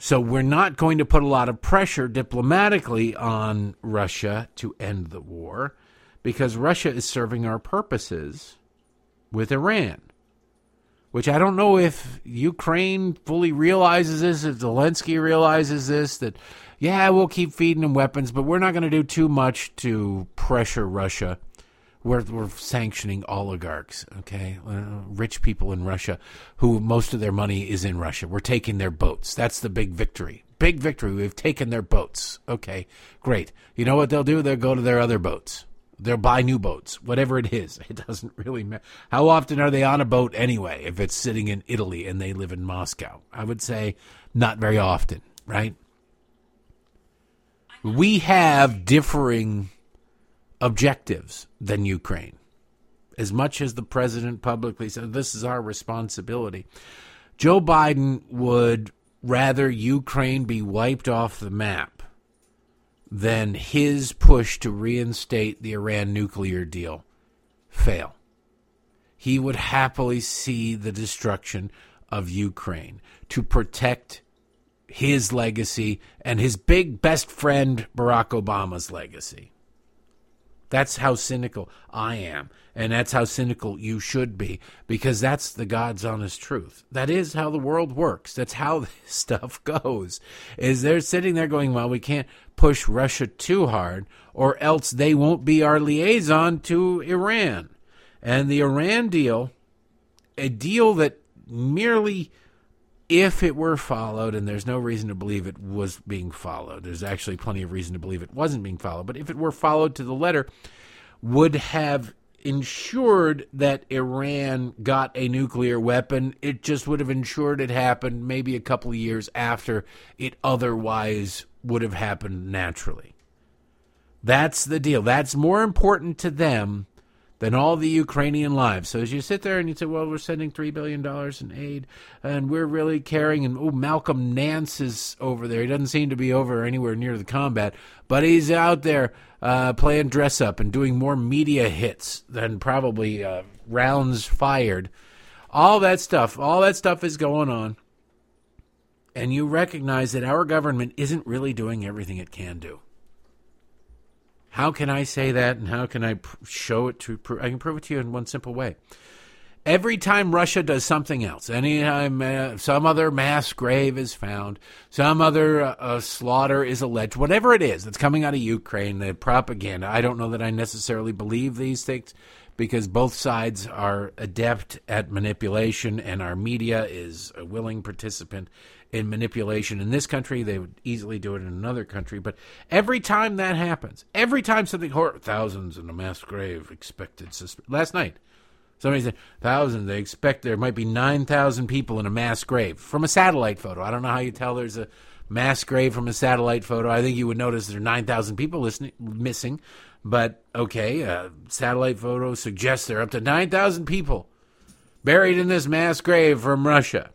So we're not going to put a lot of pressure diplomatically on Russia to end the war because Russia is serving our purposes with Iran. Which I don't know if Ukraine fully realizes this, if Zelensky realizes this, that, yeah, we'll keep feeding them weapons, but we're not going to do too much to pressure Russia we're, we're sanctioning oligarchs, okay, uh, rich people in Russia who most of their money is in Russia. We're taking their boats. That's the big victory. Big victory. We've taken their boats. Okay, great. You know what they'll do? They'll go to their other boats. They'll buy new boats, whatever it is. It doesn't really matter. How often are they on a boat anyway if it's sitting in Italy and they live in Moscow? I would say not very often, right? We have differing objectives than Ukraine. As much as the president publicly said, this is our responsibility. Joe Biden would rather Ukraine be wiped off the map than his push to reinstate the Iran nuclear deal fail. He would happily see the destruction of Ukraine to protect his legacy and his big best friend Barack Obama's legacy. That's how cynical I am. And that's how cynical you should be because that's the God's honest truth. That is how the world works. That's how this stuff goes. Is they're sitting there going, well, we can't push Russia too hard or else they won't be our liaison to Iran. And the Iran deal, a deal that merely if it were followed, and there's no reason to believe it was being followed, there's actually plenty of reason to believe it wasn't being followed, but if it were followed to the letter, would have ensured that Iran got a nuclear weapon. It just would have ensured it happened maybe a couple of years after it otherwise would have happened naturally. That's the deal. That's more important to them than all the Ukrainian lives. So as you sit there and you say, well, we're sending $3 billion in aid and we're really caring, and oh, Malcolm Nance is over there. He doesn't seem to be over anywhere near the combat, but he's out there uh, playing dress up and doing more media hits than probably uh, rounds fired. All that stuff, all that stuff is going on. And you recognize that our government isn't really doing everything it can do. How can I say that, and how can I pr- show it to? Pr- I can prove it to you in one simple way. Every time Russia does something else, anytime uh, some other mass grave is found, some other uh, uh, slaughter is alleged, whatever it is that's coming out of Ukraine, the propaganda. I don't know that I necessarily believe these things because both sides are adept at manipulation, and our media is a willing participant in manipulation in this country. They would easily do it in another country. But every time that happens, every time something horrible, thousands in a mass grave expected. Last night, somebody said thousands. They expect there might be nine thousand people in a mass grave from a satellite photo. I don't know how you tell there's a mass grave from a satellite photo. I think you would notice there are nine thousand people listening, missing. But okay, a satellite photo suggests there are up to nine thousand people buried in this mass grave from Russia.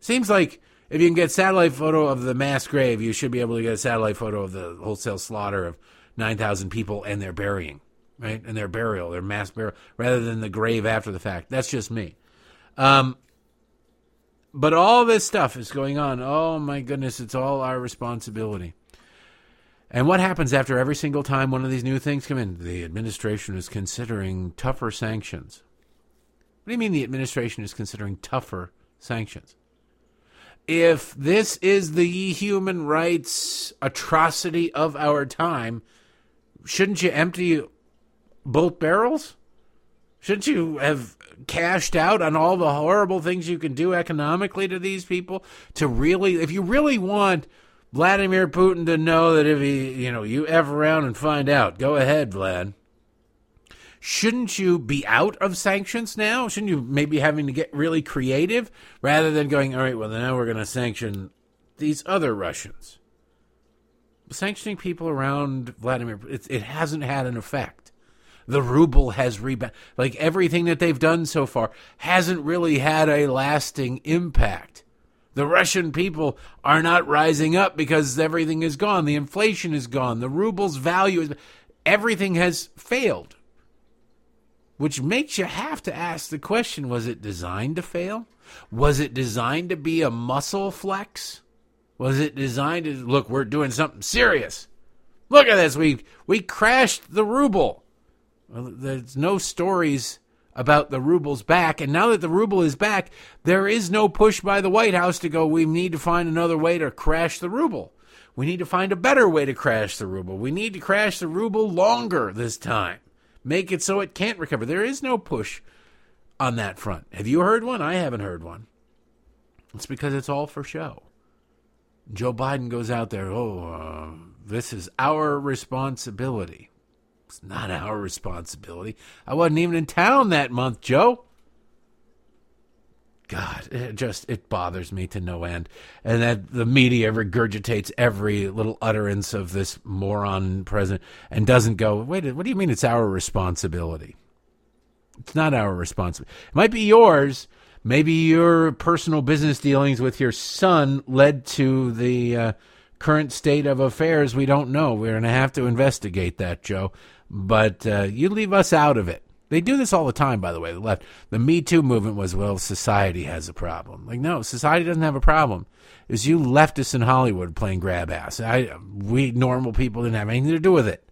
Seems like if you can get satellite photo of the mass grave, you should be able to get a satellite photo of the wholesale slaughter of 9,000 people and their burying, right? And their burial, their mass burial, rather than the grave after the fact. That's just me. Um, but all this stuff is going on. Oh my goodness, it's all our responsibility. And what happens after every single time one of these new things come in? The administration is considering tougher sanctions. What do you mean the administration is considering tougher sanctions? If this is the human rights atrocity of our time, shouldn't you empty both barrels? Shouldn't you have cashed out on all the horrible things you can do economically to these people to really, if you really want Vladimir Putin to know that if he, you know, you F around and find out, go ahead, Vlad shouldn't you be out of sanctions now? Shouldn't you maybe having to get really creative rather than going, all right, well, now we're going to sanction these other Russians? Sanctioning people around Vladimir, it, it hasn't had an effect. The ruble has rebounded. Like everything that they've done so far hasn't really had a lasting impact. The Russian people are not rising up because everything is gone. The inflation is gone. The ruble's value is. Everything has failed which makes you have to ask the question was it designed to fail? Was it designed to be a muscle flex? Was it designed to look, we're doing something serious? Look at this. We we crashed the ruble. Well, there's no stories about the ruble's back, and now that the ruble is back, there is no push by the White House to go. We need to find another way to crash the ruble. We need to find a better way to crash the ruble. We need to crash the ruble longer this time make it so it can't recover. There is no push on that front. Have you heard one? I haven't heard one. It's because it's all for show. Joe Biden goes out there, oh, uh, this is our responsibility. It's not our responsibility. I wasn't even in town that month, Joe. God, it just it bothers me to no end, and that the media regurgitates every little utterance of this moron president and doesn't go. Wait, what do you mean? It's our responsibility? It's not our responsibility. It might be yours. Maybe your personal business dealings with your son led to the uh, current state of affairs. We don't know. We're going to have to investigate that, Joe. But uh, you leave us out of it. They do this all the time, by the way. The left, the Me Too movement was, well, society has a problem. Like, no, society doesn't have a problem. It was you leftists in Hollywood playing grab ass. I, we normal people didn't have anything to do with it.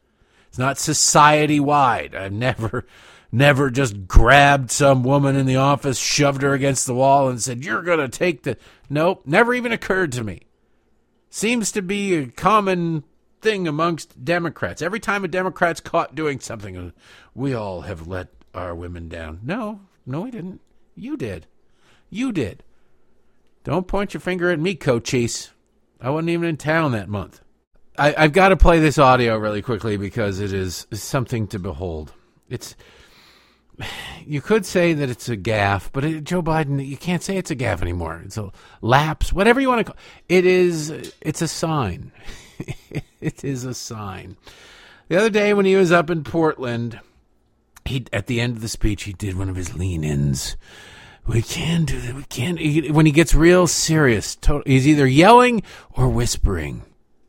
It's not society wide. I've never, never just grabbed some woman in the office, shoved her against the wall, and said, "You're to take the." Nope, never even occurred to me. Seems to be a common thing amongst Democrats. Every time a Democrat's caught doing something, we all have let our women down. No, no, we didn't. You did. You did. Don't point your finger at me, Cochise. I wasn't even in town that month. I, have got to play this audio really quickly because it is something to behold. It's you could say that it's a gaffe, but it, Joe Biden, you can't say it's a gaffe anymore. It's a lapse, whatever you want to call it. Is it's a sign. it is a sign. The other day when he was up in Portland, he at the end of the speech he did one of his lean-ins. We can do that. We can. He, when he gets real serious, he's either yelling or whispering.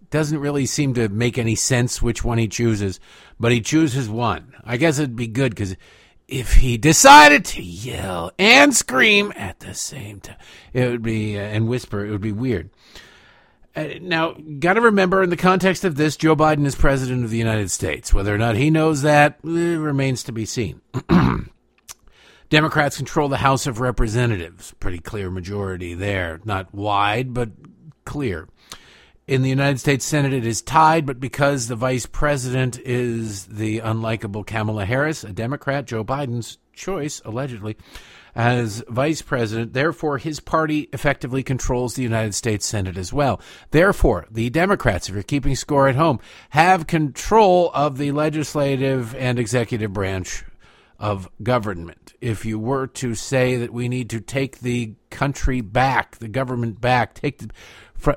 Doesn't really seem to make any sense which one he chooses, but he chooses one. I guess it'd be good because if he decided to yell and scream at the same time, it would be uh, and whisper. It would be weird. Uh, now, got to remember in the context of this, Joe Biden is president of the United States. Whether or not he knows that eh, remains to be seen. Democrats control the House of Representatives. Pretty clear majority there. Not wide, but clear. In the United States Senate, it is tied, but because the vice president is the unlikable Kamala Harris, a Democrat, Joe Biden's choice, allegedly, as vice president. Therefore, his party effectively controls the United States Senate as well. Therefore, the Democrats, if you're keeping score at home, have control of the legislative and executive branch of government. If you were to say that we need to take the country back, the government back, take the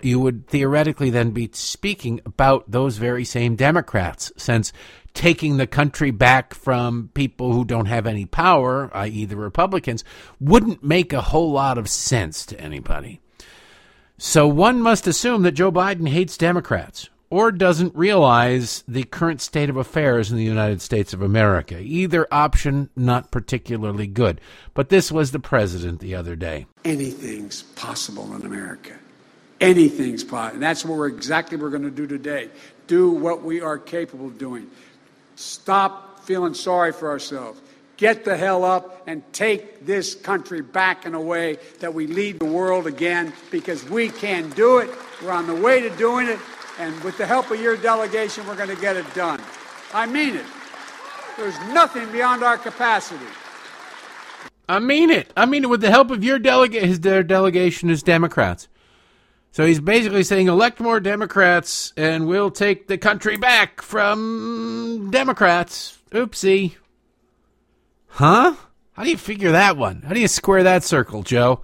you would theoretically then be speaking about those very same Democrats, since taking the country back from people who don't have any power, i.e., the Republicans, wouldn't make a whole lot of sense to anybody. So one must assume that Joe Biden hates Democrats or doesn't realize the current state of affairs in the United States of America. Either option, not particularly good. But this was the president the other day. Anything's possible in America. Anything's possible. And that's what we're exactly what we're going to do today. Do what we are capable of doing. Stop feeling sorry for ourselves. Get the hell up and take this country back in a way that we lead the world again because we can do it. We're on the way to doing it. And with the help of your delegation, we're going to get it done. I mean it. There's nothing beyond our capacity. I mean it. I mean it with the help of your delegate. His their delegation is Democrats. So he's basically saying elect more Democrats and we'll take the country back from Democrats. Oopsie. Huh? How do you figure that one? How do you square that circle, Joe?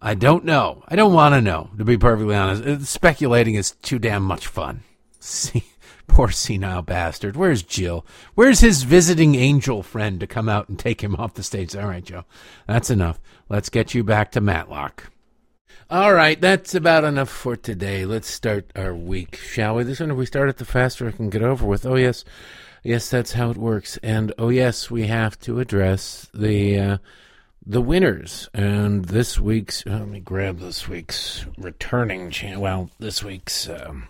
I don't know. I don't want to know, to be perfectly honest. Uh, speculating is too damn much fun. See, poor senile bastard. Where's Jill? Where's his visiting angel friend to come out and take him off the stage? All right, Joe. That's enough. Let's get you back to Matlock. All right, that's about enough for today. Let's start our week, shall we? This one, if we start it, the faster I can get over with. Oh, yes. Yes, that's how it works. And, oh, yes, we have to address the. Uh, the winners and this week's let me grab this week's returning cha- well this week's um,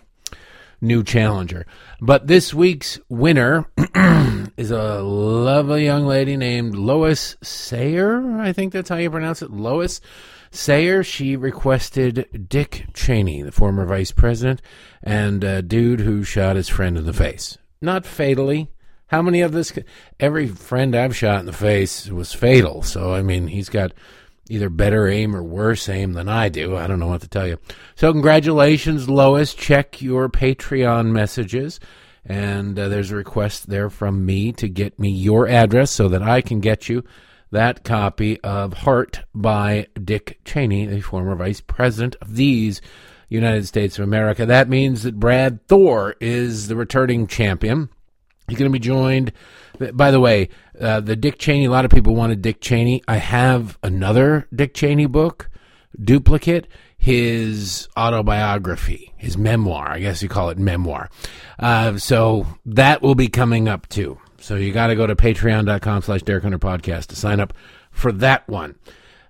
new challenger but this week's winner is a lovely young lady named lois sayer i think that's how you pronounce it lois sayer she requested dick cheney the former vice president and a dude who shot his friend in the face not fatally how many of this? Every friend I've shot in the face was fatal. So, I mean, he's got either better aim or worse aim than I do. I don't know what to tell you. So, congratulations, Lois. Check your Patreon messages. And uh, there's a request there from me to get me your address so that I can get you that copy of Heart by Dick Cheney, the former vice president of these United States of America. That means that Brad Thor is the returning champion. He's going to be joined. By the way, uh, the Dick Cheney. A lot of people wanted Dick Cheney. I have another Dick Cheney book, duplicate. His autobiography, his memoir. I guess you call it memoir. Uh, so that will be coming up too. So you got to go to patreon.com slash Derek Hunter podcast to sign up for that one.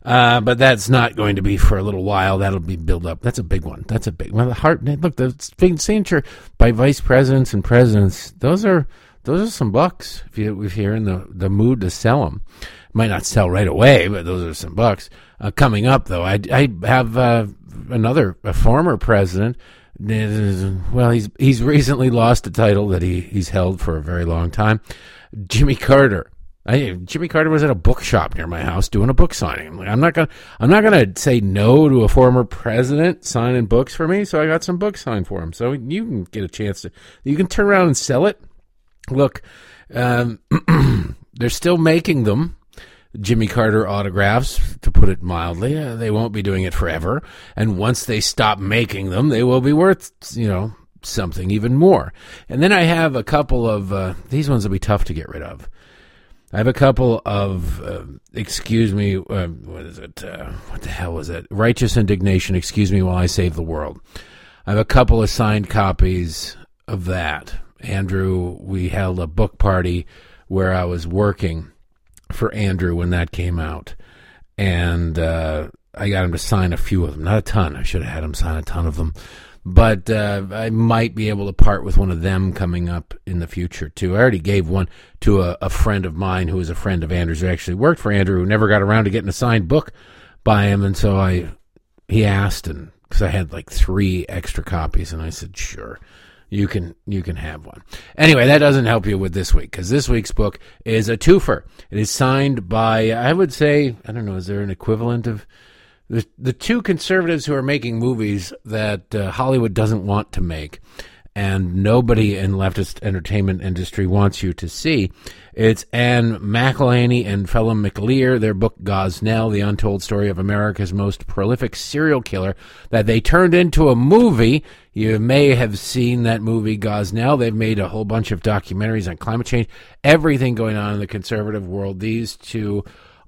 Uh, but that's not going to be for a little while. That'll be build up. That's a big one. That's a big one. The heart. Look, the signature by vice presidents and presidents. Those are those are some bucks. If you if you're in the the mood to sell them, might not sell right away, but those are some bucks. Uh, coming up though, I I have uh, another a former president. Well, he's he's recently lost a title that he he's held for a very long time. Jimmy Carter I, Jimmy Carter was at a bookshop near my house doing a book signing. I'm, like, I'm not gonna, I'm not gonna say no to a former president signing books for me. So I got some books signed for him. So you can get a chance to, you can turn around and sell it. Look, um, they're still making them. Jimmy Carter autographs, to put it mildly. Uh, they won't be doing it forever. And once they stop making them, they will be worth, you know, something even more. And then I have a couple of, uh, these ones will be tough to get rid of. I have a couple of, uh, excuse me, uh, what is it? Uh, what the hell was it? Righteous indignation, excuse me while I save the world. I have a couple of signed copies of that. Andrew, we held a book party where I was working for Andrew when that came out. And uh, I got him to sign a few of them. Not a ton. I should have had him sign a ton of them but uh, I might be able to part with one of them coming up in the future too. I already gave one to a, a friend of mine who was a friend of Andrew's who actually worked for Andrew, who never got around to getting a signed book by him, and so I he asked, and because I had like three extra copies, and I said sure. You can you can have one. Anyway, that doesn't help you with this week because this week's book is a twofer. It is signed by I would say I don't know is there an equivalent of the the two conservatives who are making movies that uh, Hollywood doesn't want to make, and nobody in leftist entertainment industry wants you to see. It's Ann McElhinney and Phelim McAleer. Their book Gosnell: The Untold Story of America's Most Prolific Serial Killer that they turned into a movie. You may have seen that movie Gosnell. They've made a whole bunch of documentaries on climate change, everything going on in the conservative world. These two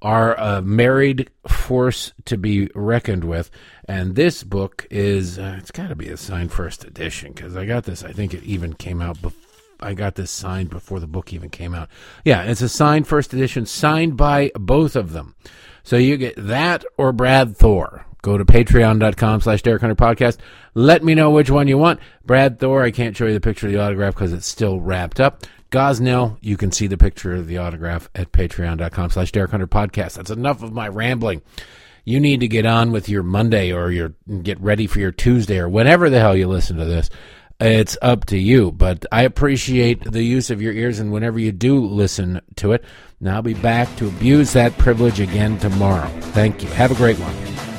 are a married force to be reckoned with. And this book is, uh, it's got to be a signed first edition because I got this, I think it even came out before. I got this signed before the book even came out. Yeah, it's a signed first edition, signed by both of them. So you get that or Brad Thor. Go to patreon.com slash Derek Hunter Podcast. Let me know which one you want. Brad Thor, I can't show you the picture of the autograph because it's still wrapped up. Gosnell, you can see the picture of the autograph at patreon.com slash Derek Hunter Podcast. That's enough of my rambling. You need to get on with your Monday or your get ready for your Tuesday or whenever the hell you listen to this. It's up to you, but I appreciate the use of your ears, and whenever you do listen to it, now I'll be back to abuse that privilege again tomorrow. Thank you. Have a great one.